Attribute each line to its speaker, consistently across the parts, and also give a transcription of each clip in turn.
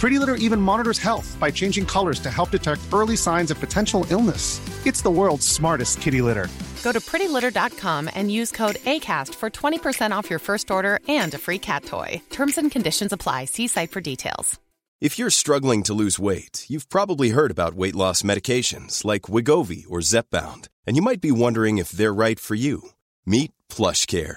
Speaker 1: Pretty Litter even monitors health by changing colors to help detect early signs of potential illness. It's the world's smartest kitty litter.
Speaker 2: Go to prettylitter.com and use code ACAST for 20% off your first order and a free cat toy. Terms and conditions apply. See site for details.
Speaker 3: If you're struggling to lose weight, you've probably heard about weight loss medications like Wegovy or Zepbound, and you might be wondering if they're right for you. Meet PlushCare,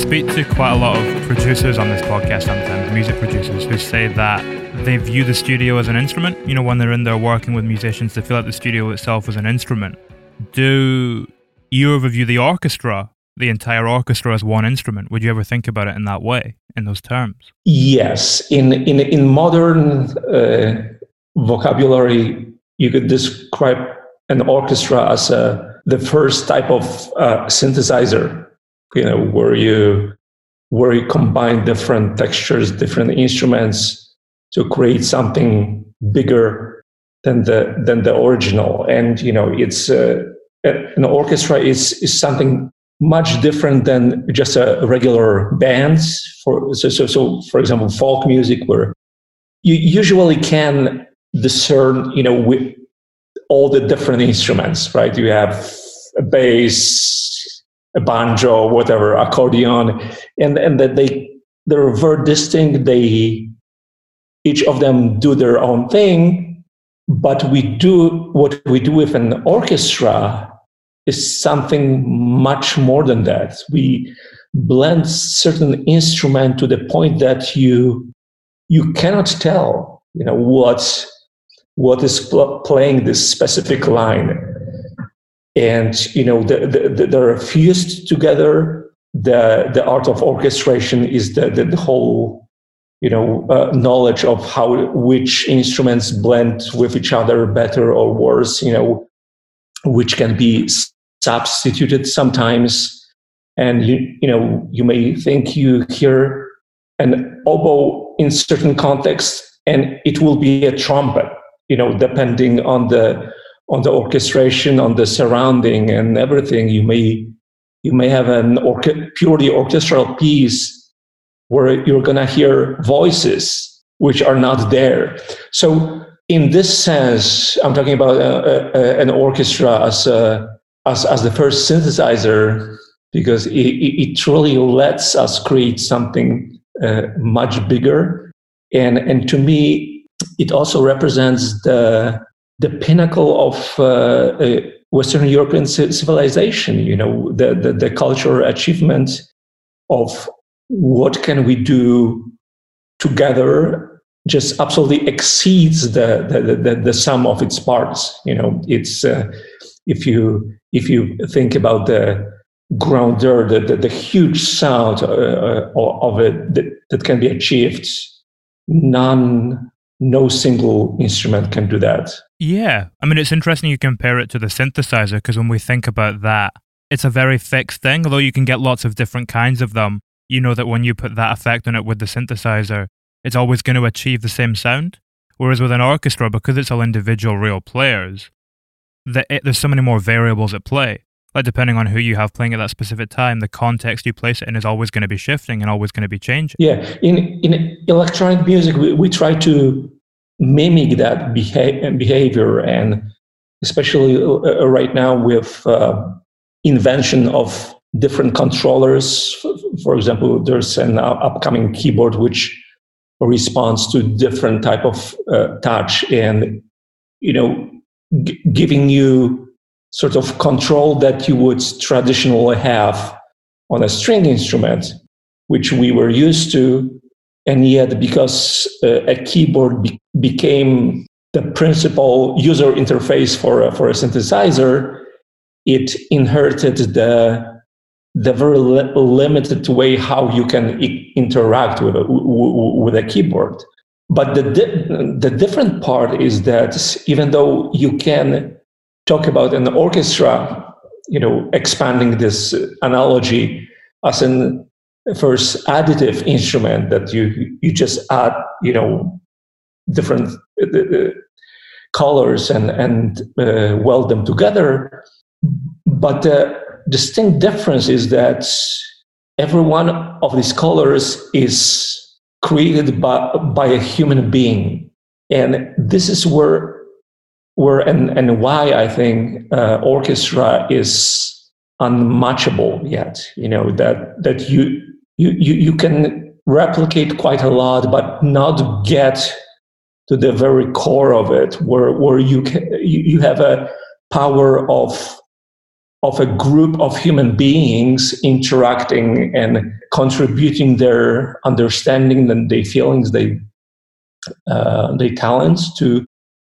Speaker 4: Speak to quite a lot of producers on this podcast sometimes, music producers, who say that they view the studio as an instrument. You know, when they're in there working with musicians, they feel like the studio itself is an instrument. Do you ever view the orchestra, the entire orchestra, as one instrument? Would you ever think about it in that way, in those terms?
Speaker 5: Yes. In, in, in modern uh, vocabulary, you could describe an orchestra as a, the first type of uh, synthesizer you know where you where you combine different textures different instruments to create something bigger than the than the original. And you know it's uh, an orchestra is is something much different than just a regular bands. For so so, so for example folk music where you usually can discern you know with all the different instruments right? You have a bass a banjo, whatever, accordion, and and that they they're very distinct. They each of them do their own thing, but we do what we do with an orchestra is something much more than that. We blend certain instrument to the point that you you cannot tell, you know, what what is pl- playing this specific line and you know the, the, the, they're fused together. The the art of orchestration is the the, the whole you know uh, knowledge of how which instruments blend with each other better or worse you know which can be substituted sometimes. And you you know you may think you hear an oboe in certain context and it will be a trumpet you know depending on the on the orchestration, on the surrounding and everything. You may you may have an purely orchestral piece where you're to hear voices which are not there. So in this sense, I'm talking about a, a, an orchestra as, a, as, as the first synthesizer because it, it, truly lets us create something uh, much bigger. And, and to me, it also represents the, the pinnacle of uh, uh, Western European civilization. You know, the, the, the cultural achievement of what can we do together just absolutely exceeds the, the, the, the sum of its parts. You know, it's uh, if you if you think about the grandeur, the, the, the huge sound uh, uh of it that, that can be achieved, none no single instrument can do that.
Speaker 4: Yeah. I mean, it's interesting you compare it to the synthesizer because when we think about that, it's a very fixed thing. Although you can get lots of different kinds of them, you know that when you put that effect on it with the synthesizer, it's always going to achieve the same sound. Whereas with an orchestra, because it's all individual real players, the, it, there's so many more variables at play like depending on who you have playing at that specific time, the context you place it in is always going to be shifting and always going to be changing.
Speaker 5: Yeah, in in electronic music, we, we try to mimic that beha- behavior and especially uh, right now with uh, invention of different controllers. For example there's an upcoming keyboard which responds to different type of uh, touch and you know g- giving you sort of control that you would traditionally have on a string instrument which we were used to and yet because uh, a keyboard be- became the principal user interface for a, for a synthesizer it inherited the the very li- limited way how you can I- interact with a, w- with a keyboard. But the di- the different part is that even though you can talk about an orchestra you know expanding this analogy as an first additive instrument that you you just add you know different uh, colors and and uh, weld them together. But the distinct difference is that every one of these colors is created by, by a human being. And this is where where and, and why i think uh, orchestra is unmatchable yet you know that that you you, you, you can replicate quite a lot, but not get to the very core of it, where, where you, can, you, you have a power of of a group of human beings interacting and contributing their understanding and their feelings, their uh, their talents to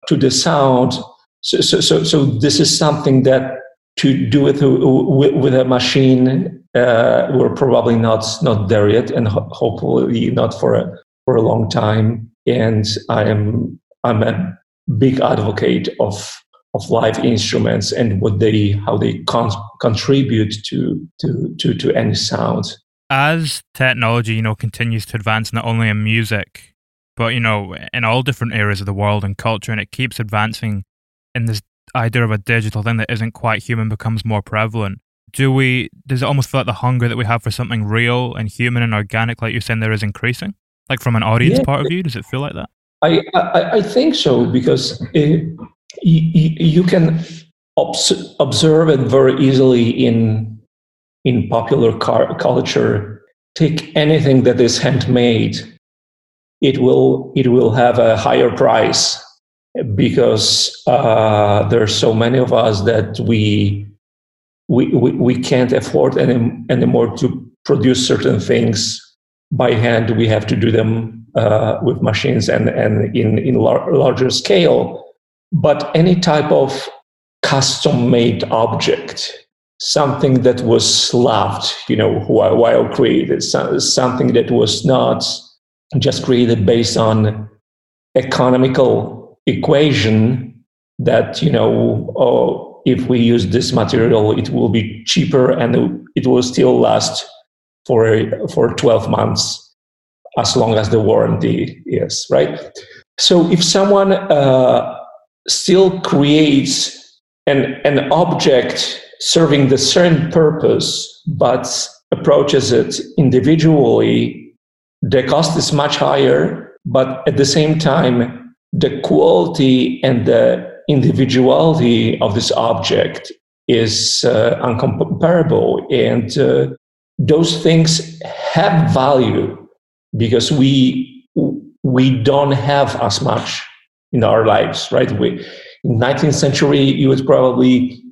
Speaker 5: to the sound. So, so, so, so this is something that to do it with, with a machine uh, we're probably not not there yet, and ho- hopefully not for a for a long time. And I am I'm a big advocate of of live instruments and what they how they con- contribute to to to to any sound.
Speaker 4: As technology, you know, continues to advance not only in music, but you know, in all different areas of the world and culture, and it keeps advancing in this idea of a digital thing that isn't quite human becomes more prevalent do we does it almost feel like the hunger that we have for something real and human and organic like you're saying there is increasing? Like from an audience yeah. part of view does it feel like that?
Speaker 5: I i, I think so because it, you, you can obs- observe it very easily in in popular car- culture. Take anything that is handmade. It will it will have a higher price because uh, there are so many of us that we we, we, we can't afford any, anymore to produce certain things by hand. We have to do them uh, with machines and, and in, in lar- larger scale. But any type of custom made object, something that was loved, you know, while, while created, something that was not just created based on economical equation that, you know, oh, if we use this material, it will be cheaper and it will still last for for 12 months as long as the warranty is right. So if someone uh, still creates an an object serving the same purpose but approaches it individually, the cost is much higher, but at the same time, the quality and the individuality of this object is uh, uncomparable. And uh, those things have value because we we don't have as much in our lives, right? We, in 19th century, you would probably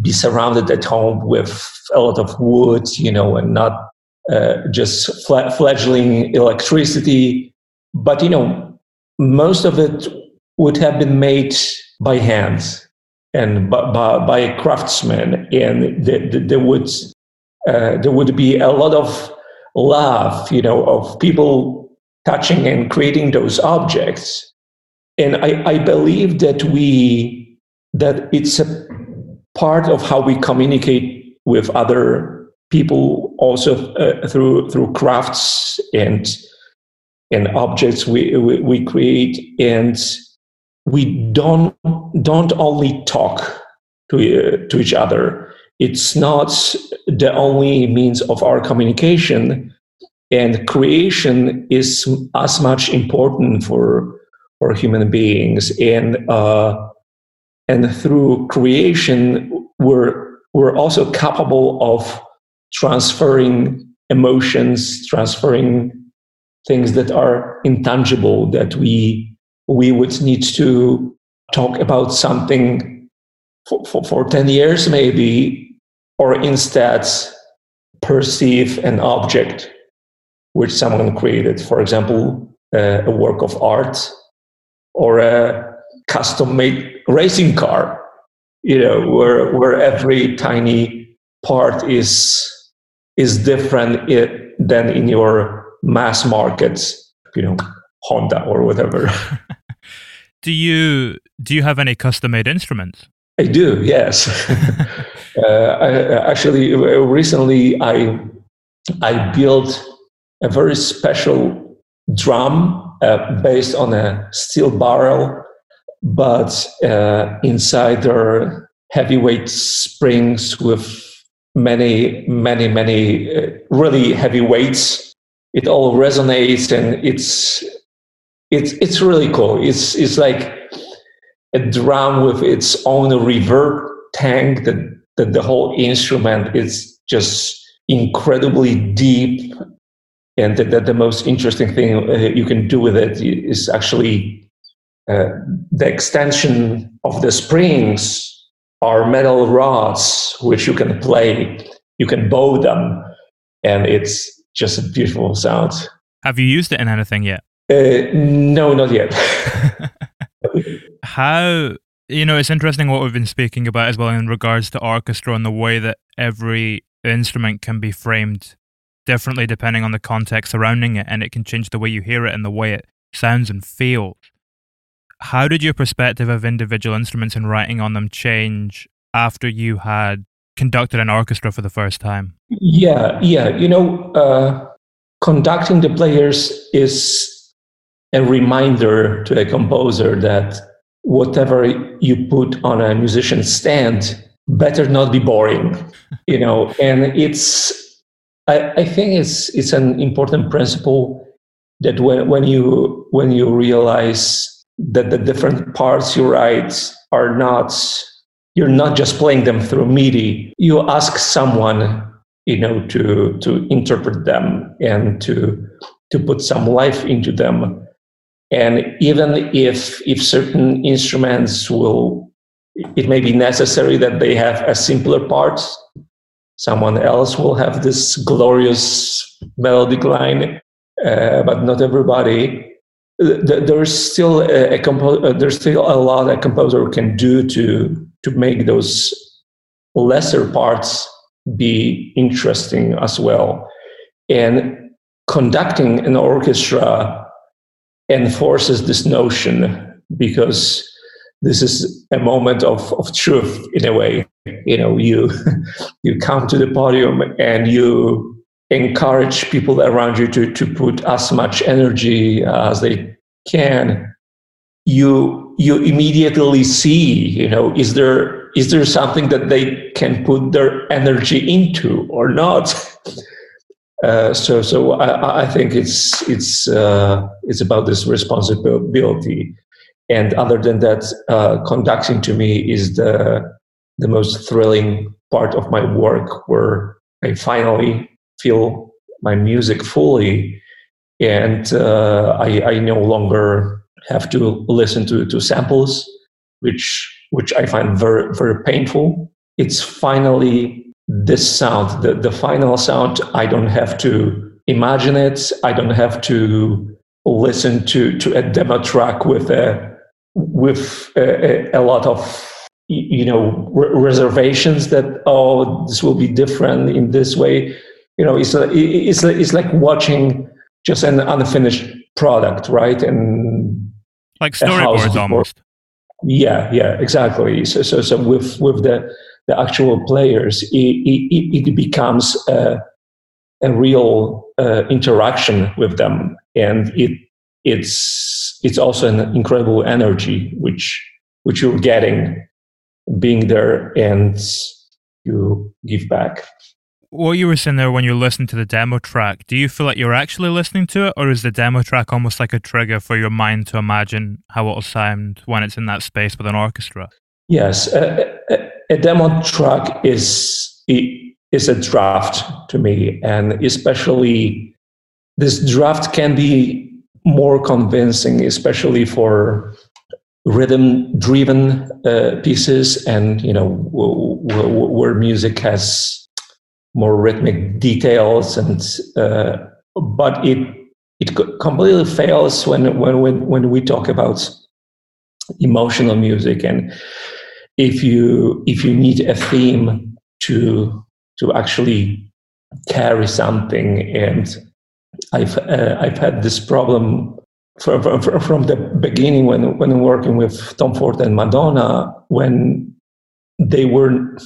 Speaker 5: be surrounded at home with a lot of wood, you know, and not uh, just fledgling electricity. But, you know, most of it would have been made by hands and by, by, by a craftsman, and the, the, there would uh, there would be a lot of love, you know, of people touching and creating those objects. And I, I believe that we that it's a part of how we communicate with other people, also uh, through through crafts and and objects we, we, we create and we don't don't only talk to uh, to each other. It's not the only means of our communication, and creation is as much important for for human beings, and uh, and through creation, we're we're also capable of transferring emotions, transferring things that are intangible that we we would need to talk about something for, for, for 10 years maybe or instead perceive an object which someone created for example uh, a work of art or a custom made racing car you know where where every tiny part is is different than in your mass markets, you know, Honda or whatever.
Speaker 4: do you do you have any custom made instruments?
Speaker 5: I do, yes. uh, I, actually, recently I I built a very special drum uh, based on a steel barrel, but uh, inside there are heavyweight springs with many, many, many uh, really heavy weights it all resonates and it's it's it's really cool. It's it's like a drum with its own reverb tank that that the whole instrument is just incredibly deep and that, that the most interesting thing uh, you can do with it is actually uh, the extension of the springs are metal rods which you can play you can bow them and it's just a beautiful sound.
Speaker 4: Have you used it in anything yet?
Speaker 5: Uh, no, not yet.
Speaker 4: How you know it's interesting what we've been speaking about as well in regards to orchestra and the way that every instrument can be framed differently depending on the context surrounding it, and it can change the way you hear it and the way it sounds and feels. How did your perspective of individual instruments and writing on them change after you had conducted an orchestra for the first time?
Speaker 5: Yeah, yeah. You know, uh, conducting the players is a reminder to a composer that whatever you put on a musician's stand better not be boring. you know, and it's I, I think it's it's an important principle that when when you when you realize that the different parts you write are not you're not just playing them through MIDI. You ask someone, you know, to to interpret them and to to put some life into them. And even if if certain instruments will, it may be necessary that they have a simpler part. Someone else will have this glorious melodic line, uh, but not everybody there's still a, a compo- uh, there's still a lot a composer can do to to make those lesser parts be interesting as well and conducting an orchestra enforces this notion because this is a moment of, of truth in a way. You know you you come to the podium and you encourage people around you to, to put as much energy as they can. You you immediately see you know is there is there something that they can put their energy into or not uh, so so I, I, think it's it's uh, it's about this responsibility and other than that uh, conducting to me is the the most thrilling part of my work where I finally feel my music fully and uh, I, I, no longer have to listen to, to samples, which which I find very very painful. It's finally this sound, the, the final sound. I don't have to imagine it. I don't have to listen to, to a demo track with a with a, a lot of you know reservations that oh this will be different in this way you know it's a, it's it's like watching just an unfinished product right and
Speaker 4: like storyboards almost
Speaker 5: yeah yeah exactly so so, so with with the the actual players it, it, it becomes a, a real uh, interaction with them and it it's it's also an incredible energy which which you're getting being there and you give back
Speaker 4: what you were saying there when you listen to the demo track, do you feel like you're actually listening to it, or is the demo track almost like a trigger for your mind to imagine how it'll sound when it's in that space with an orchestra?
Speaker 5: Yes, a, a, demo track is is a draft to me, and especially this draft can be more convincing, especially for rhythm-driven uh, pieces, and you know where music has more rhythmic details, and uh, but it it completely fails when when when we talk about emotional music and if you if you need a theme to to actually carry something. And i've uh, i've had this problem from, from, from the beginning when when working with tom ford and madonna when they were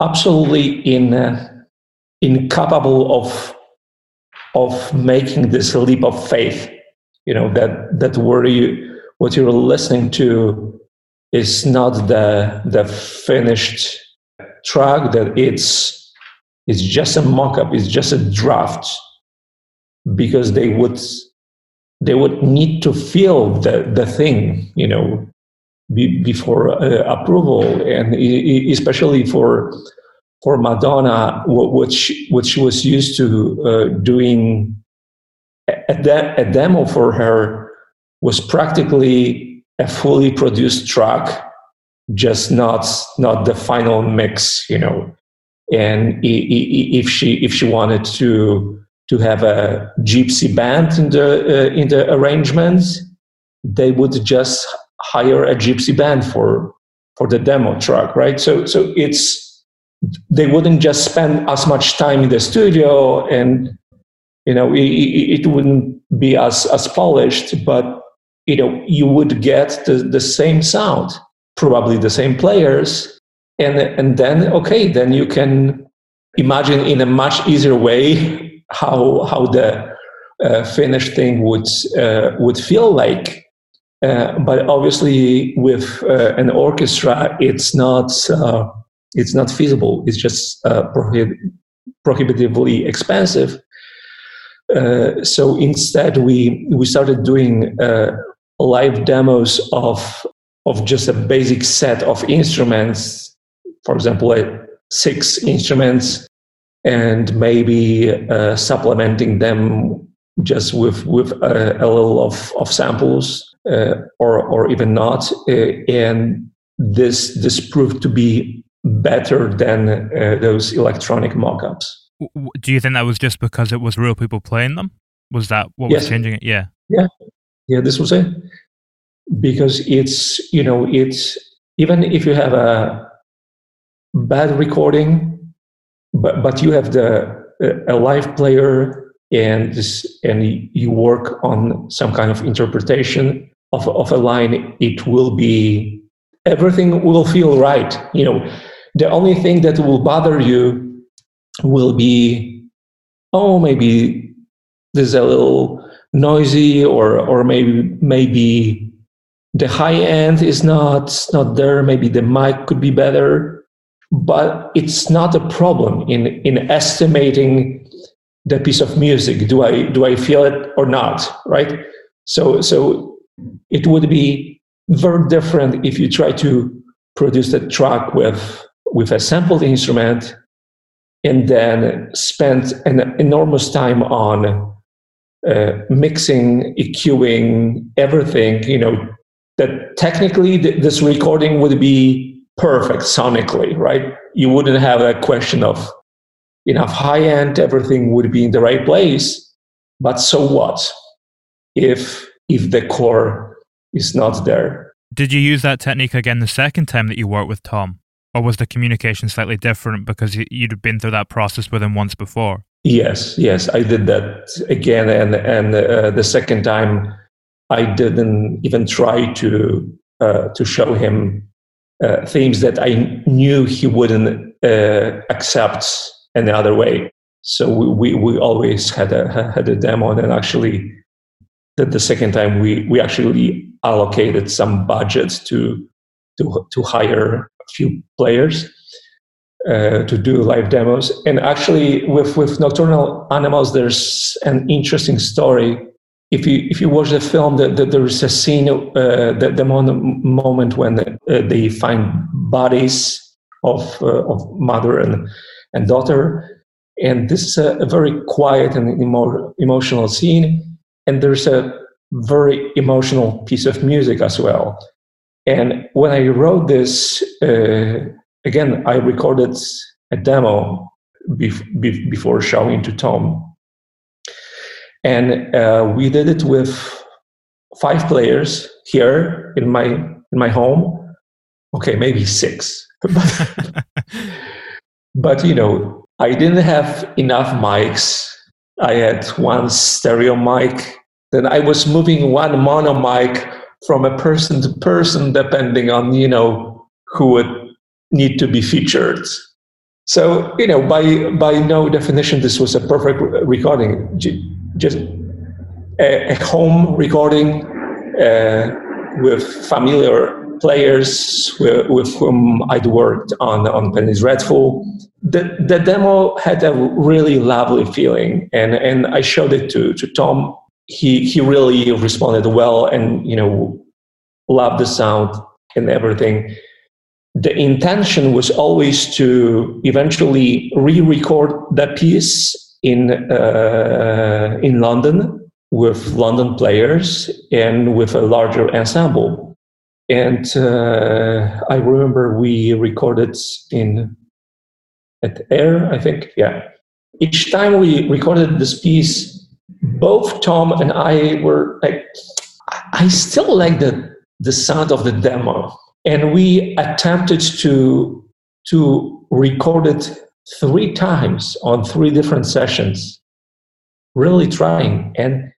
Speaker 5: absolutely in uh, incapable of of making this leap of faith you know that that where you what you're listening to is not the the finished track that it's it's just a mock-up it's just a draft because they would they would need to feel the the thing you know be, before uh, approval. And especially for for Madonna what she was used to uh, doing a, a demo for her was practically a fully produced track, just not not the final mix, you know. And if she if she wanted to to have a gypsy band in the uh, in the arrangements, they would just hire a gypsy band for for the demo track, right? So so it's they wouldn't just spend as much time in the studio and you know it, it wouldn't be as as polished but you know you would get the, the same sound probably the same players. And and then okay then you can imagine in a much easier way how how the uh, finished thing would uh, would feel like. Uh, but obviously with uh, an orchestra it's not uh, it's not feasible. It's just uh, prohib- prohibitively expensive. So instead, we we started doing live demos of of just a basic set of instruments, for example, six instruments, and maybe uh, supplementing them just with with a, a little of of samples, uh, or or even not. Uh, and this this proved to be better than those electronic mock-ups.
Speaker 4: Do you think that was just because it was real people playing them? Was that what yes. was changing it? Yeah.
Speaker 5: Yeah. Yeah, this was it. Because it's, you know, it's even if you have a bad recording, but but you have the a live player and this, and you work on some kind of interpretation of of a line, it will be everything will feel right. You know, the only thing that will bother you will be, oh, maybe there's a little noisy, or or maybe maybe the high end is not not there. Maybe the mic could be better, but it's not a problem in in estimating the piece of music. Do I do I feel it or not? Right. So so it would be very different if you try to produce a track with with a sampled instrument and then spend an enormous time on uh, mixing, EQing, everything, you know, that technically th- this recording would be perfect sonically, right? You wouldn't have a question of enough high end, everything would be in the right place. But so what if if the core is not there?
Speaker 4: Did you use that technique again the second time that you worked with Tom? or was the communication slightly different because you'd been through that process with him once before?
Speaker 5: Yes, yes, I did that again, and and uh, the second time, I didn't even try to uh, to show him uh, themes that I knew he wouldn't uh, accept any other way. So we, we, we always had a had a demo, and actually, the, the second time we we actually allocated some budget to to to hire a few players. Uh, to do live demos. And actually, with with Nocturnal Animals, there's an interesting story. If you if you watch the film, that the, there is a scene, uh, the, the moment when uh, they find bodies of uh, of mother and and daughter, and this is a, a very quiet and emo- emotional scene. And there's a very emotional piece of music as well. And when I wrote this, uh, again, I recorded a demo bef- bef- before showing to Tom. And uh, we did it with five players here in my in my home. Okay, maybe six. but you know, I didn't have enough mics. I had one stereo mic. Then I was moving one mono mic from a person to person depending on you know who would need to be featured. So you know by by no definition this was a perfect recording. Just a, a home recording uh, with familiar players with, with, whom I'd worked on on Penny Dreadful. The, the demo had a really lovely feeling, and, and I showed it to, to Tom. He he really responded well and you know loved the sound and everything the intention was always to eventually re-record that piece in uh, in London with London players and with a larger ensemble. And uh, I remember we recorded in at Air, I think, yeah. Each time we recorded this piece, both Tom and I were like, I still like the the sound of the demo, and we attempted to to record it three times on three different sessions, really trying. And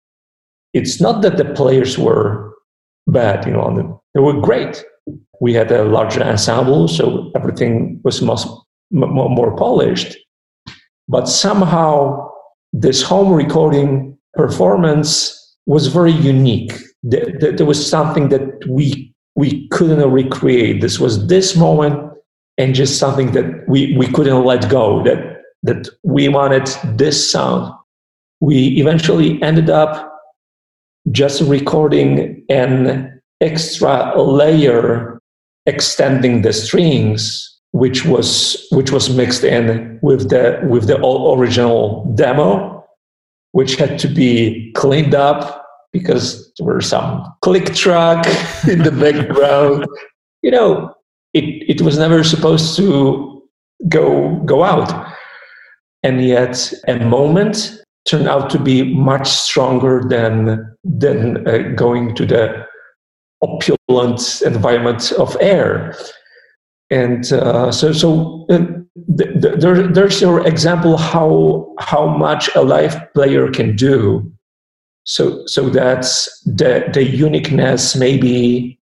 Speaker 5: it's not that the players were bad, you know, they were great. We had a larger ensemble, so everything was most, more polished. But somehow, this home recording performance was very unique. There was something that we we couldn't recreate. This was this moment, and just something that we we couldn't let go. That that we wanted this sound. We eventually ended up just recording an extra layer, extending the strings, which was which was mixed in with the with the original demo which had to be cleaned up because there were some click track in the background. You know, it, it was never supposed to go go out. And yet a moment turned out to be much stronger than than uh, going to the opulent environment of air. And uh, so, so uh, there, there's your example how how much a live player can do. So so that's the the uniqueness maybe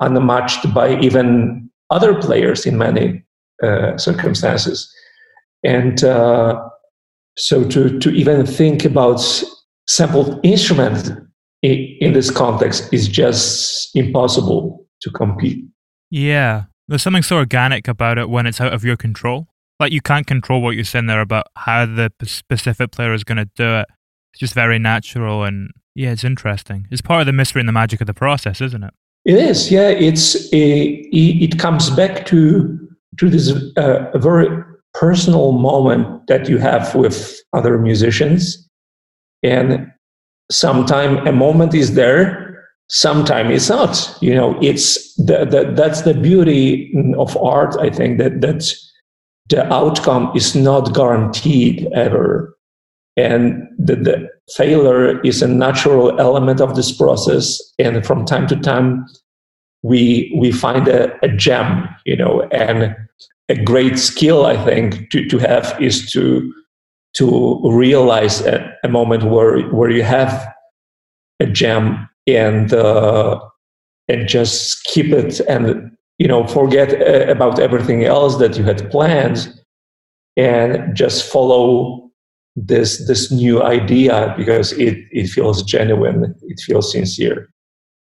Speaker 5: unmatched by even other players in many uh, circumstances, and uh, so to to even think about sampled instruments in, in this context is just impossible to compete.
Speaker 4: Yeah, there's something so organic about it when it's out of your control. Like you can't control what you're saying there about how the specific player is going to do it. It's just very natural and yeah, it's interesting. It's part of the mystery and the magic of the process, isn't it?
Speaker 5: It is. Yeah, it's a, it comes back to to this uh, very personal moment that you have with other musicians, and sometime a moment is there, sometime it's not. You know, it's the, the, that's the beauty of art. I think that that's the outcome is not guaranteed ever. And the, the failure is a natural element of this process. And from time to time, we, we find a, a gem, you know, and a great skill, I think, to, to have is to, to realize a, a moment where, where you have a gem and, uh, and just keep it and you know forget uh, about everything else that you had planned and just follow this this new idea because it it feels genuine it feels sincere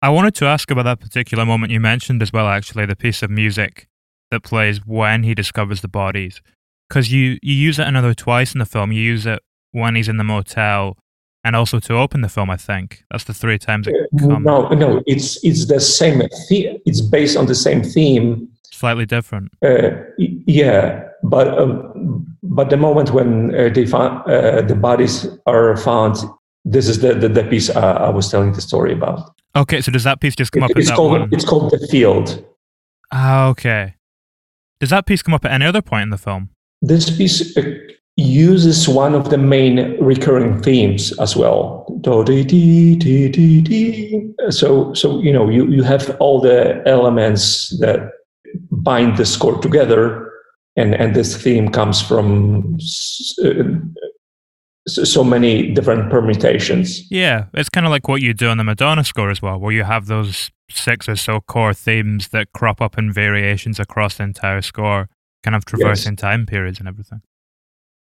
Speaker 4: i wanted to ask about that particular moment you mentioned as well actually the piece of music that plays when he discovers the bodies? Because you, you use it another twice in the film. You use it when he's in the motel and also to open the film. I think that's the three times it
Speaker 5: Uh,
Speaker 4: comes.
Speaker 5: No, no, it's it's the same. The- it's based on the same theme.
Speaker 4: Slightly different.
Speaker 5: Uh, yeah, but um, but the moment when uh, they found uh, the bodies are found, this is the the, the piece I was telling the story about.
Speaker 4: Okay, so does that piece just come up
Speaker 5: It-
Speaker 4: at
Speaker 5: it's called
Speaker 4: one?
Speaker 5: it's called the field.
Speaker 4: Ah, okay. Does that piece come up at any other point in the film?
Speaker 5: This piece uh, uses one of the main recurring themes as well. So, so you know, you, you have all the elements that bind the score together, and, and this theme comes from so so many different permutations.
Speaker 4: Yeah, it's kind of like what you do on the Madonna score as well, where you have those six or so core themes that crop up in variations across the entire score, kind of traversing time periods and everything.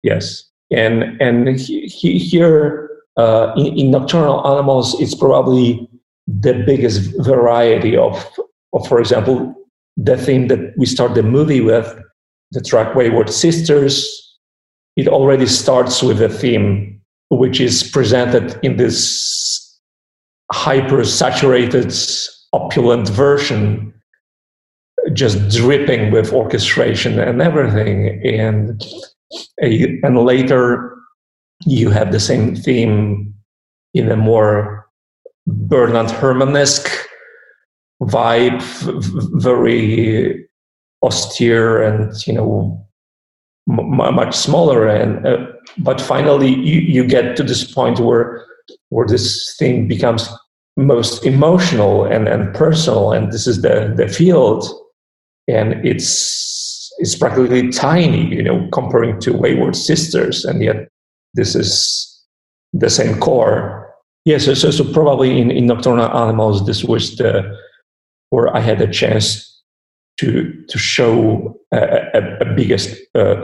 Speaker 5: Yes, and and he, he, here uh, in, in nocturnal animals, it's probably the biggest variety of, of, for example, the theme that we start the movie with, the track "Wayward Sisters." It already starts with a theme which is presented in this hyper saturated, opulent version just dripping with orchestration and everything. And and later you have the same theme in a more Bernard Herrmann-esque vibe, very austere and you know m- much smaller. And uh, but finally you, you get to this point where where this thing becomes most emotional and, and personal, and this is the the field, and it's it's practically tiny, you know, comparing to Wayward Sisters, and yet this is the same core. Yes, yeah, so, so, so probably in, in Nocturnal Animals, this was the where I had a chance to to show a, a, a biggest uh,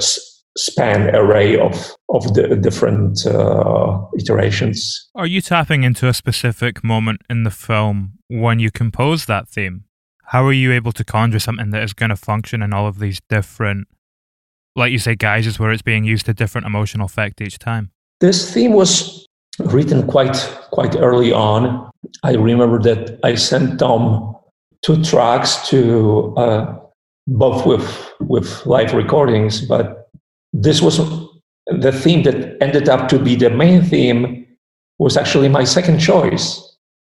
Speaker 5: span array of of the different uh, iterations.
Speaker 4: Are you tapping into a specific moment in the film when you compose that theme? How are you able to conjure something that is going to function in all of these different, like you say, guises where it's being used to different emotional effect each time?
Speaker 5: This theme was written quite quite early on. I remember that I sent Tom two tracks to uh, both with with live recordings, but this was the theme that ended up to be the main theme was actually my second choice.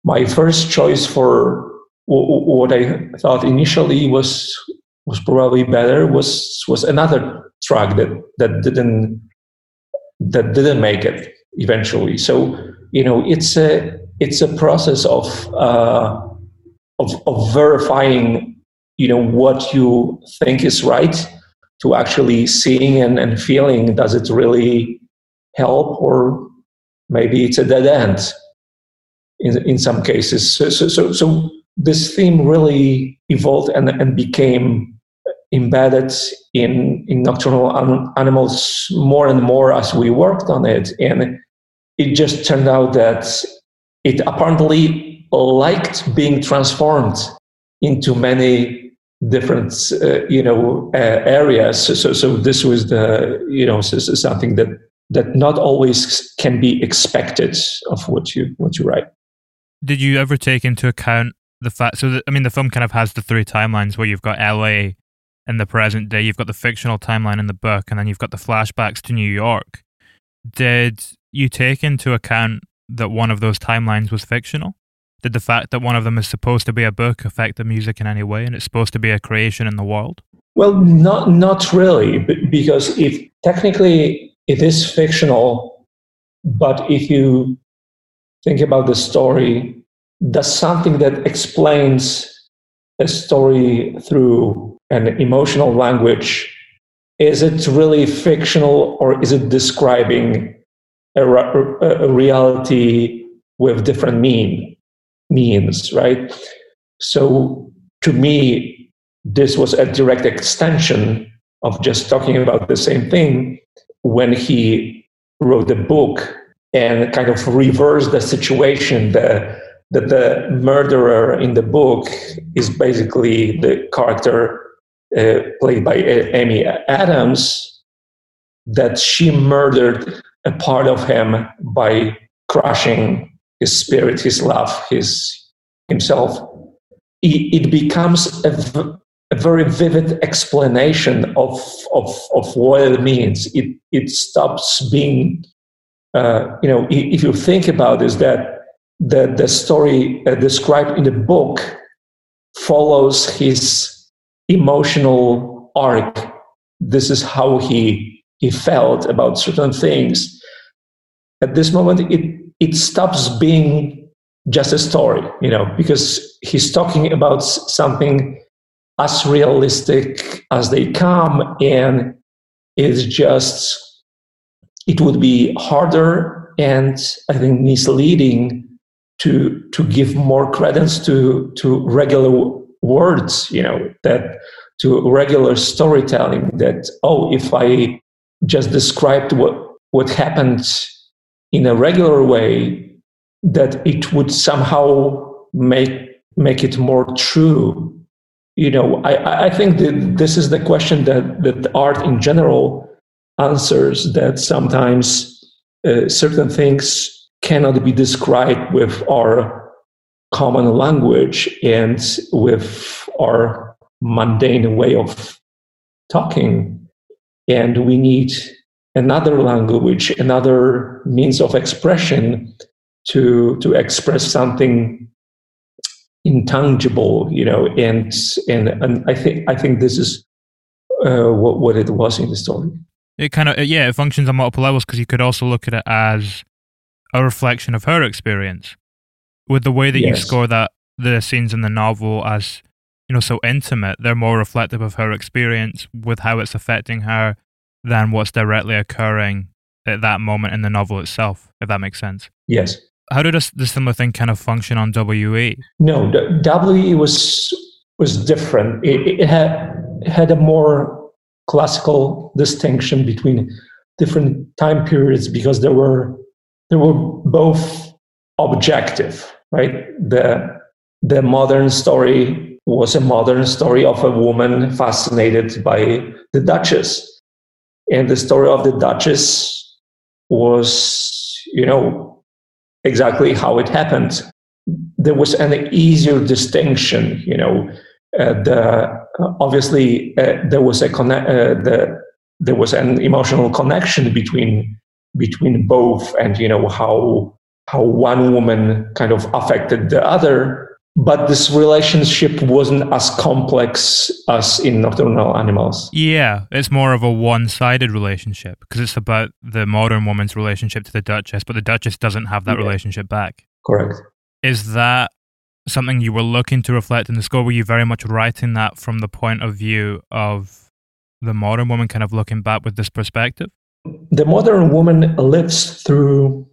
Speaker 5: My first choice for what I thought initially was was probably better was was another track that that didn't that didn't make it eventually. So you know it's a it's a process of uh, of, of verifying you know what you think is right to actually seeing and, and feeling. Does it really help or maybe it's a dead end in, in some cases? So, so, so, so this theme really evolved and, and became embedded in, in nocturnal an- animals more and more as we worked on it. And it just turned out that it apparently liked being transformed into many different uh, you know uh, areas. So, so this was the you know so, so something that that not always can be expected of what you what you write.
Speaker 4: Did you ever take into account the fact so that, i mean the film kind of has the three timelines where you've got la in the present day you've got the fictional timeline in the book and then you've got the flashbacks to new york. Did you take into account that one of those timelines was fictional did the fact that one of them is supposed to be a book affect the music in any way and it's supposed to be a creation in the world?
Speaker 5: Well not not really because if technically it is fictional but if you think about the story does something that explains a story through an emotional language is it really fictional or is it describing a, a reality with different meaning means, right? So to me, this was a direct extension of just talking about the same thing when he wrote the book and kind of reversed the situation that, that the murderer in the book is basically the character uh, played by Amy Adams, that she murdered a part of him by crushing his spirit, his love, his himself. It, becomes a, a very vivid explanation of, of, of what it means. It, it stops being, uh, you know, if you think about this, that the, the story uh, described in the book follows his emotional arc. This is how he, he felt about certain things. At this moment, it, it stops being just a story, you know, because he's talking about something as realistic as they come and it's just it would be harder and i think misleading to to give more credence to to regular words you know that to regular storytelling that oh if i just described what what happened in a regular way that it would somehow make make it more true you know, I, I think that this is the question that, that art in general answers that sometimes uh, certain things cannot be described with our common language and with our mundane way of talking. And we need another language, another means of expression to, to express something intangible, you know, and and and I think I think this is uh, what what it was in the story.
Speaker 4: It kind of yeah, it functions on multiple levels because you could also look at it as a reflection of her experience with the way that yes. you score that the scenes in the novel as you know so intimate. They're more reflective of her experience with how it's affecting her than what's directly occurring at that moment in the novel itself. If that makes sense.
Speaker 5: Yes.
Speaker 4: How did the similar thing kind of function on WE?
Speaker 5: No, WE was was different. It, it had it had a more classical distinction between different time periods because there were there were both objective, right? The the modern story was a modern story of a woman fascinated by the Duchess. And the story of the Duchess was, you know, exactly how it happened. There was an easier distinction, you know. Uh, the uh, obviously uh, there was a conne- uh, the, there was an emotional connection between between both, and you know how how one woman kind of affected the other but this relationship wasn't as complex as in nocturnal animals.
Speaker 4: Yeah, it's more of a one sided relationship because it's about the modern woman's relationship to the Duchess, but the Duchess doesn't have that yeah. relationship back.
Speaker 5: Correct.
Speaker 4: Is that something you were looking to reflect in the score? Were you very much writing that from the point of view of the modern woman, kind of looking back with this perspective?
Speaker 5: The modern woman lives through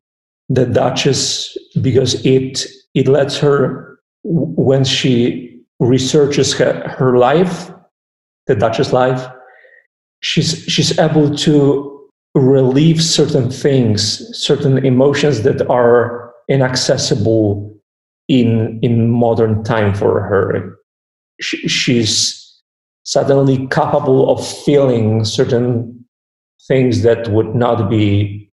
Speaker 5: the Duchess because it it lets her when she researches her, her life, the Duchess life, she's she's able to relieve certain things, certain emotions that are inaccessible in in modern time for her. She, she's suddenly capable of feeling certain things that would not be,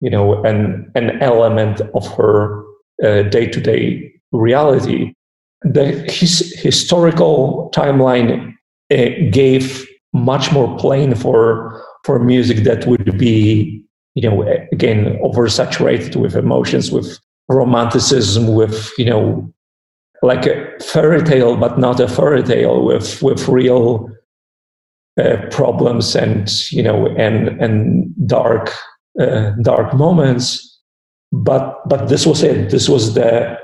Speaker 5: you know, an an element of her day to day reality. The his historical timeline uh, gave much more plane for for music that would be, you know, again oversaturated with emotions, with romanticism, with you know, like a fairy tale, but not a fairy tale, with with real uh, problems and you know and and dark uh, dark moments. But but this was it. This was the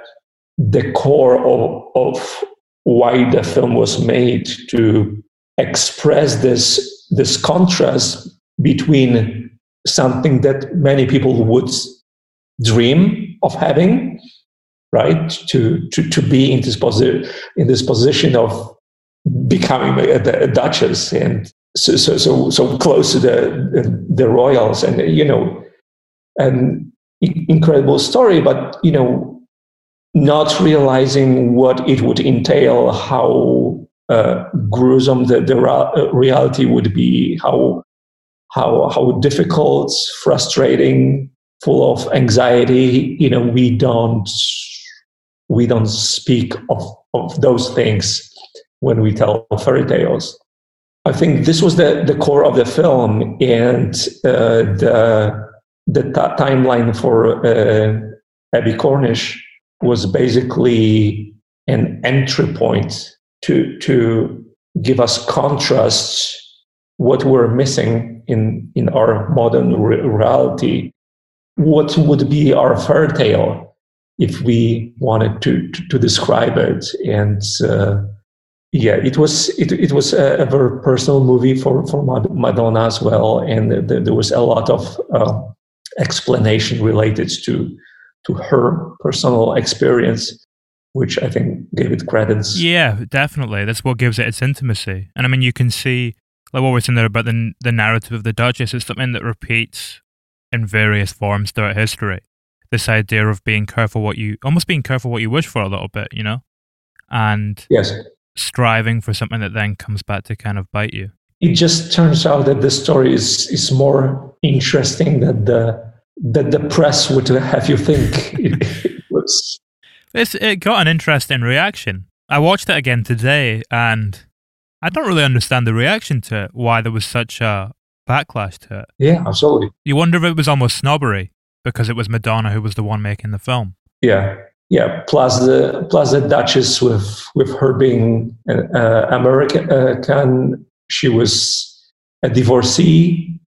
Speaker 5: the core of, of why the film was made to express this this contrast between something that many people would dream of having right? To to, to be in this position in this position of becoming a, a, duchess and so, so so so close to the the royals and you know an incredible story. But you know not realizing what it would entail, how uh, gruesome the, the ra- uh, reality would be, how how how difficult, frustrating, full of anxiety. You know, we don't we don't speak of, of those things when we tell fairy tales. I think this was the, the core of the film, and uh, the the t- timeline for uh, Abbie Cornish was basically an entry point to to give us contrasts what we're missing in in our modern re- reality. What would be our fairy tale if we wanted to to, to describe it? And uh, yeah it was it, it was a, a, very personal movie for for madonna as well. And there was a lot of uh, explanation related to to her personal experience which I think gave it credence.
Speaker 4: Yeah, definitely. That's what gives it its intimacy. And I mean, you can see, like what we're saying there about the, the narrative of the Duchess, it's something that repeats in various forms throughout history. This idea of being careful what you, almost being careful what you wish for a little bit, you know? And
Speaker 5: yes.
Speaker 4: striving for something that then comes back to kind of bite you.
Speaker 5: It just turns out that the story is, is more interesting than the, that the press would have you think it, was.
Speaker 4: It's, it got an interesting reaction. I watched it again today and I don't really understand the reaction to it, why there was such a backlash to it.
Speaker 5: Yeah, absolutely.
Speaker 4: You wonder if it was almost snobbery because it was Madonna who was the one making the film.
Speaker 5: Yeah, yeah. Plus the plus the Duchess with with her being uh, American, uh, she was a divorcee.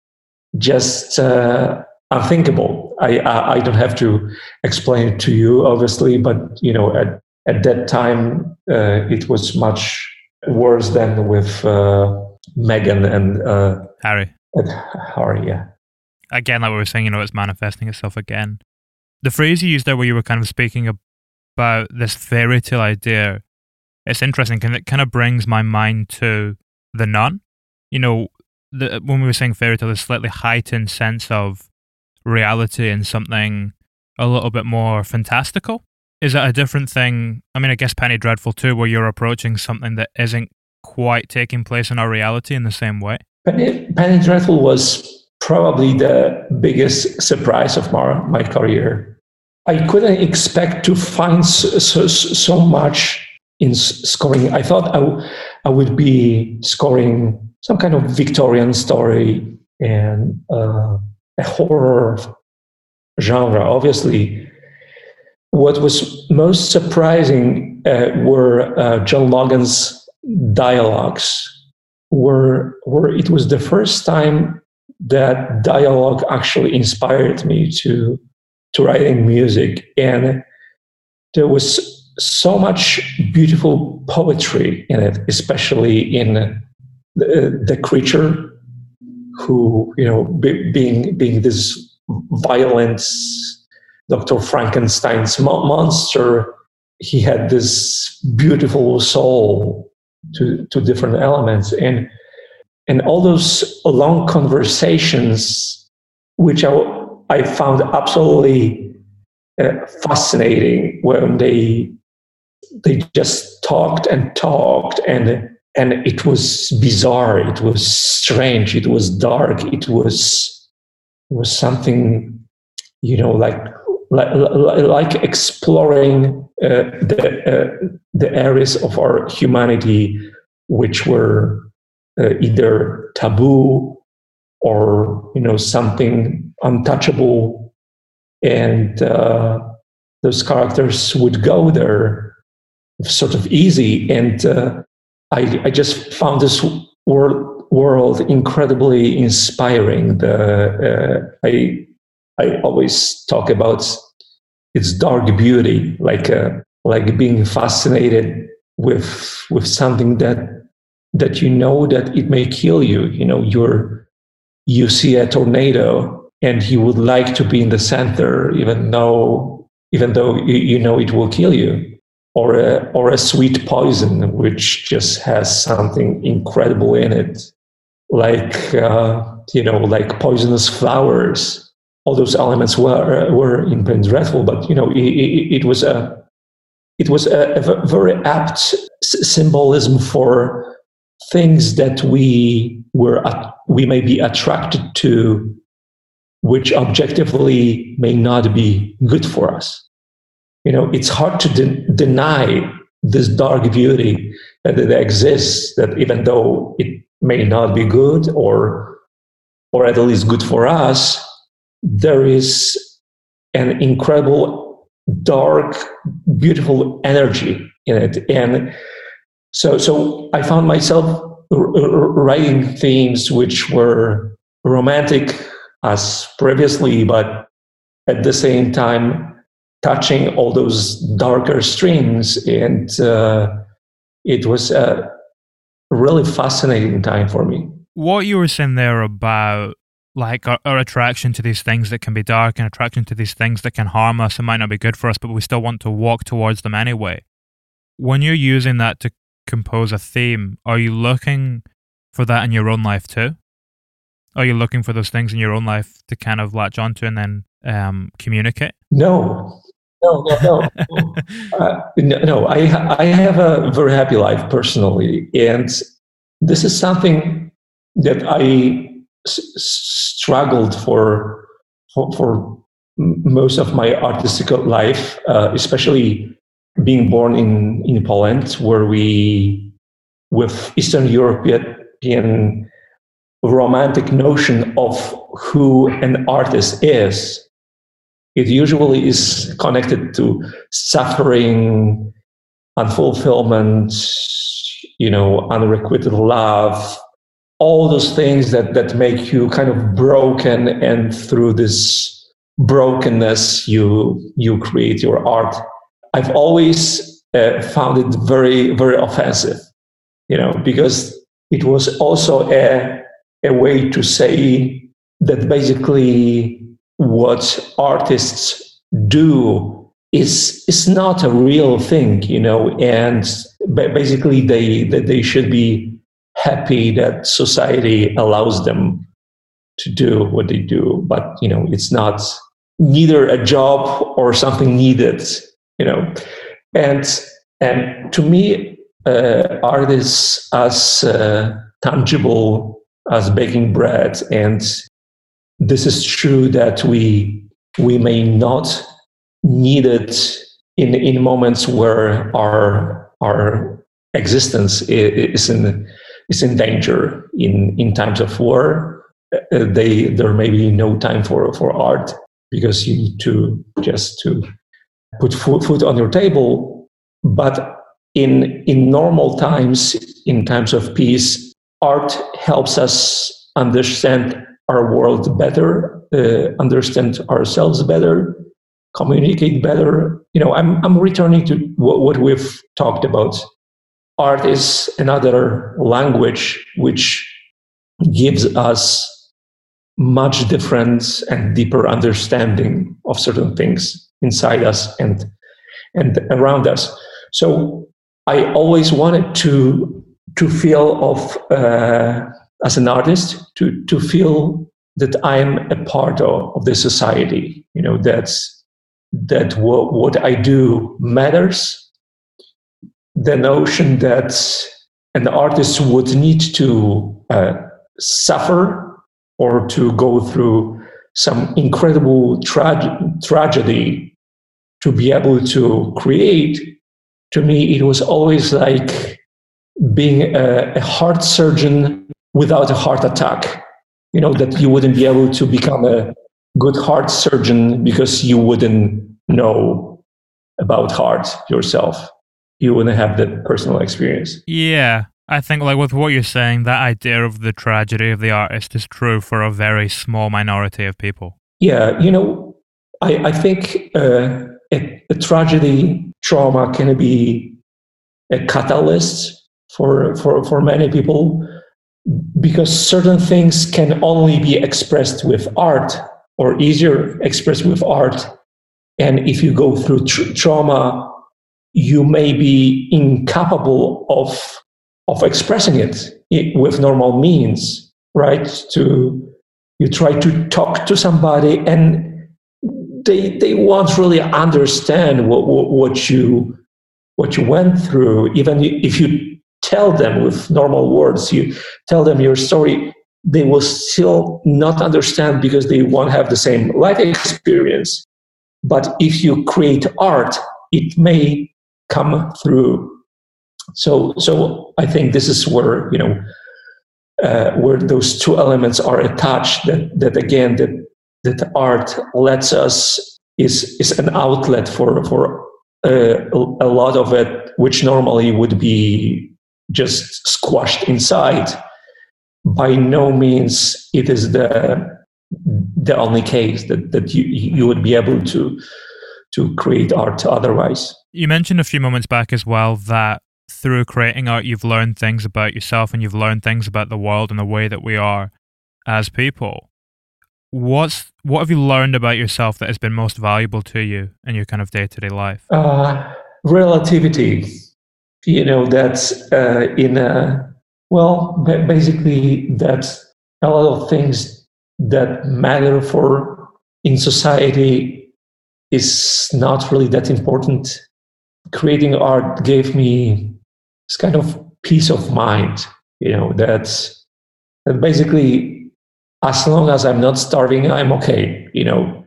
Speaker 5: Just uh, unthinkable. I, I, I don't have to explain it to you, obviously, but you know, at at that time, uh, it was much worse than with uh, Meghan and uh,
Speaker 4: Harry.
Speaker 5: And Harry, yeah.
Speaker 4: Again, like we were saying, you know, it's manifesting itself again. The phrase you used there, where you were kind of speaking about this fairy tale idea, it's interesting because it kind of brings my mind to the nun. You know, the, when we were saying fairy tale, this slightly heightened sense of reality and something a little bit more fantastical? Is that a different thing? I mean, I guess Penny Dreadful too, where you're approaching something that isn't quite taking place in our reality in the same way.
Speaker 5: Penny, Penny Dreadful was probably the biggest surprise of my, my career. I couldn't expect to find so, so, so much in scoring. I thought I, w- I would be scoring some kind of Victorian story and uh, horror genre. Obviously, what was most surprising uh, were uh, John Logan's dialogues. Were where it was the first time that dialogue actually inspired me to to writing music, and there was so much beautiful poetry in it, especially in the, the creature who you know be, being being this violent Dr. Frankenstein's monster, he had this beautiful soul to, to different elements. And, and all those long conversations, which I, I found absolutely uh, fascinating when they, they just talked and talked and and it was bizarre it was strange it was dark it was it was something you know like like, like exploring uh, the uh, the areas of our humanity which were uh, either taboo or you know something untouchable. And uh, those characters would go there sort of easy. And uh, I, I just found this world, world incredibly inspiring. The, uh, I, I always talk about its dark beauty, like, uh, like being fascinated with, with something that, that you know that it may kill you. You know, you're, you see a tornado and you would like to be in the center, even though, even though you, you know it will kill you or a, or a sweet poison, which just has something incredible in it, like uh, you know, like poisonous flowers. All those elements were were in Penny Dreadful, but you know, it, it, it was a it was a, a, very apt s- symbolism for things that we were we may be attracted to which objectively may not be good for us you know it's hard to de- deny this dark beauty that it exists that even though it may not be good or or at least good for us there is an incredible dark beautiful energy in it. And so so i found myself writing themes which were romantic as previously but at the same time touching all those darker streams and uh, it was a really fascinating time for me
Speaker 4: what you were saying there about like our, our, attraction to these things that can be dark and attraction to these things that can harm us and might not be good for us, but we still want to walk towards them anyway. When you're using that to compose a theme, are you looking for that in your own life too? Are you looking for those things in your own life to kind of latch onto and then um, communicate?
Speaker 5: No, no, no, no. uh, no, no. I I have a very happy life personally, and this is something that I s- struggled for, for, for most of my artistic life, uh, especially being born in in Poland, where we, with Eastern European romantic notion of who an artist is, it usually is connected to suffering, unfulfillment, you know, unrequited love, all those things that that make you kind of broken and through this brokenness you you create your art. I've always uh, found it very very offensive you know because it was also a a way to say that basically what artists do is is not a real thing you know and basically they that they should be happy that society allows them to do what they do but you know it's not neither a job or something needed you know. And and to me uh, art is as uh, tangible as baking bread and this is true that we we may not need it in in moments where our our existence is in is in danger in, in times of war. Uh, they, there may be no time for, for art because you need to just to put food, food on your table. But in, in normal times, in times of peace, art helps us understand our world better, uh, understand ourselves better, communicate better. You know, I'm, I'm returning to what, what we've talked about art is another language which gives us much different and deeper understanding of certain things inside us and and around us so i always wanted to to feel of uh, as an artist to to feel that i'm a part of, of the society. You know that's that what, what i do matters. The notion that an artist would need to uh, suffer or to go through some incredible tra- tragedy to be able to create, to me, it was always like being a, a heart surgeon without a heart attack. You know, that you wouldn't be able to become a good heart surgeon because you wouldn't know about heart yourself you wouldn't have that personal experience.
Speaker 4: Yeah. I think, like with what you're saying, that idea of the tragedy of the artist is true for a very small minority of people.
Speaker 5: Yeah, you know, I, I think uh, a, a tragedy, trauma can be a catalyst for, for, for many people because certain things can only be expressed with art or easier expressed with art. And if you go through tr- trauma you may be incapable of of expressing it with normal means right to you try to talk to somebody and they they won't really understand what what, what you what you went through, even if you tell them with normal words, you tell them your story, they will still not understand because they won't have the same life experience. But if you create art, it may come through. So, so I think this is where you know uh, where those two elements are attached. That that again that that art lets us is is an outlet for for uh, a lot of it, which normally would be just squashed inside. By no means it is the the only case that, that you, you would be able to to create art otherwise.
Speaker 4: You mentioned a few moments back as well that through creating art you've learned things about yourself and you've learned things about the world and the way that we are as people. What's what have you learned about yourself that has been most valuable to you in your kind of day to day life?
Speaker 5: Uh, relativity. You know, that's uh, in a well, basically that's a lot of things that matter for in society is not really that important. Creating art gave me this kind of peace of mind, you know, that's that basically as long as I'm not starving, I'm okay, you know.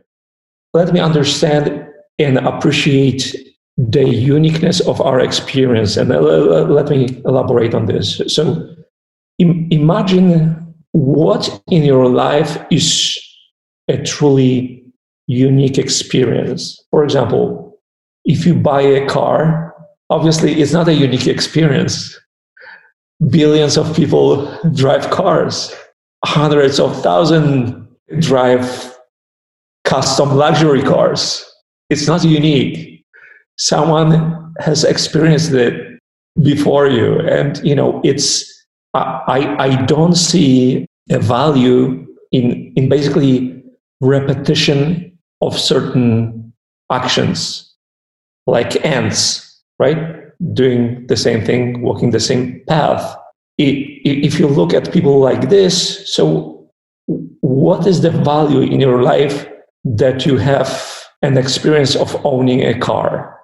Speaker 5: Let me understand and appreciate the uniqueness of our experience. And uh, let me elaborate on this. So Im- imagine what in your life is a truly unique experience. For example, if you buy a car, obviously it's not a unique experience. Billions of people drive cars, hundreds of thousands drive custom luxury cars. It's not unique. Someone has experienced it before you. And, you know, it's I, I don't see a value in, in basically repetition of certain actions like ants, right? Doing the same thing, walking the same path. If you look at people like this, so what is the value in your life that you have an experience of owning a car?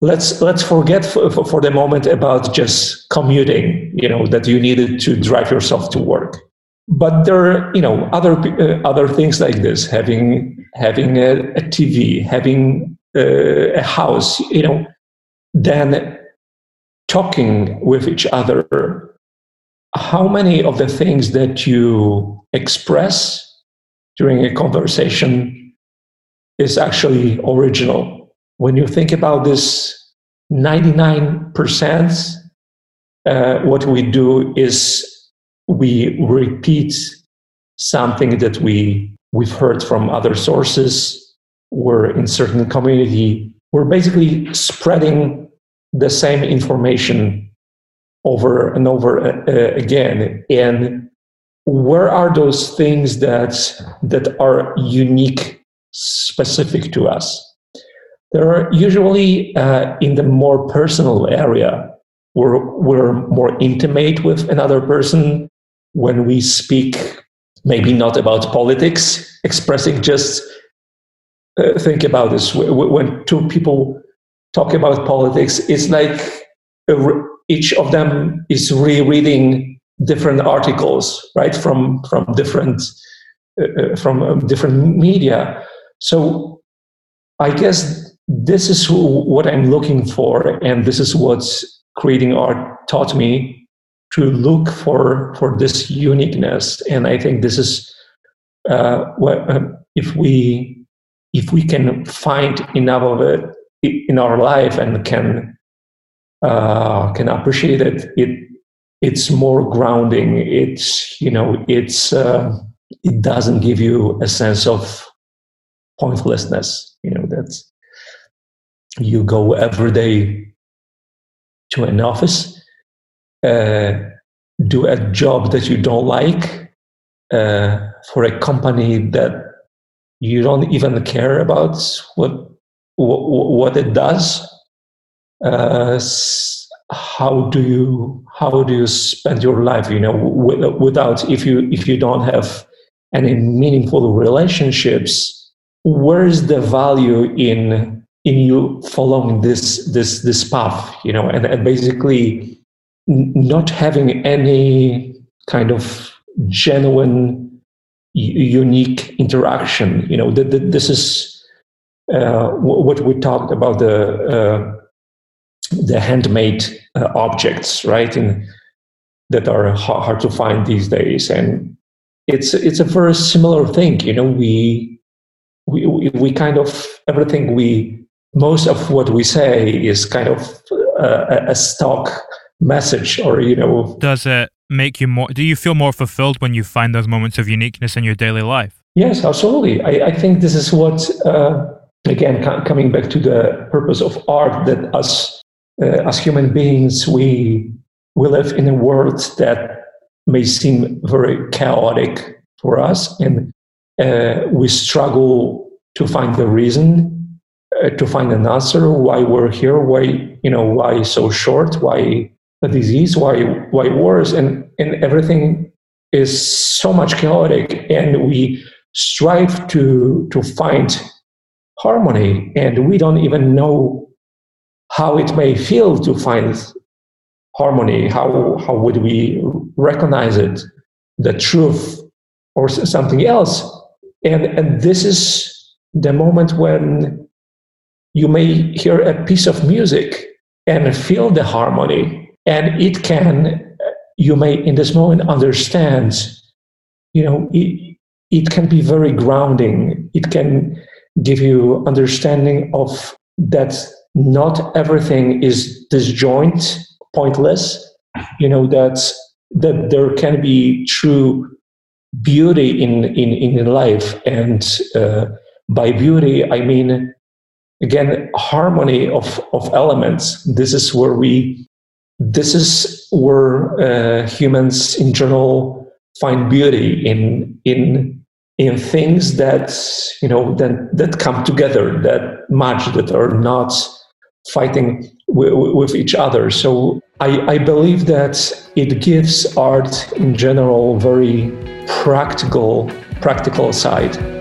Speaker 5: Let's let's forget for, for, the moment about just commuting you know that you needed to drive yourself to work. But there are you know other uh, other things like this having having a, a tv having uh, a house you know then talking with each other. How many of the things that you express during a conversation is actually original when you think about this 99%, uh, what we do is we repeat something that we we've heard from other sources. We're in certain community. We're basically spreading the same information over and over uh, again. And where are those things that that are unique, specific to us? They're usually uh, in the more personal area where we're more intimate with another person when we speak, maybe not about politics, expressing just uh, think about this. When two people talk about politics, it's like each of them is rereading different articles, right, from from different uh, uh from um, different media. So I guess this is what I'm looking for, and this is what creating art taught me to look for for this uniqueness. And I think this is uh, what, um, if we if we can find enough of it in our life and can uh, can appreciate it, it it's more grounding. It's you know it's uh, it doesn't give you a sense of pointlessness. You know that's you go every day to an office, uh, do a job that you don't like uh, for a company that you don't even care about what what, what it does. Uh, how do you how do you spend your life? You know, without if you if you don't have any meaningful relationships, where is the value in in you following this this this path you know and, and basically not having any kind of genuine unique interaction you know that this is uh, what we talked about the uh, the handmade uh, objects right and that are hard to find these days. And it's it's a very similar thing you know we we, we kind of everything we most of what we say is kind of a, a stock message or you know.
Speaker 4: Does it make you more do you feel more fulfilled when you find those moments of uniqueness in your daily life?
Speaker 5: Yes absolutely. I, I think this is what uh, again coming back to the purpose of art that us uh, as human beings we we live in a world that may seem very chaotic for us and uh, we struggle to find the reason uh, to find an answer why we're here why you know why so short why a disease why why wars and and everything is so much chaotic and we strive to to find harmony and we don't even know how it may feel to find harmony how how would we recognize it the truth or something else. And and this is the moment when you may hear a piece of music and feel the harmony and it can you may in this moment understand you know it, it can be very grounding. It can give you understanding of that not everything is disjoint pointless. You know that that there can be true beauty in in in life. And uh, by beauty i mean again harmony of of elements. This is where we this is where uh, humans in general find beauty in in in things that you know that that come together that match that are not fighting w- with each other. So I, I believe that it gives art in general very practical practical side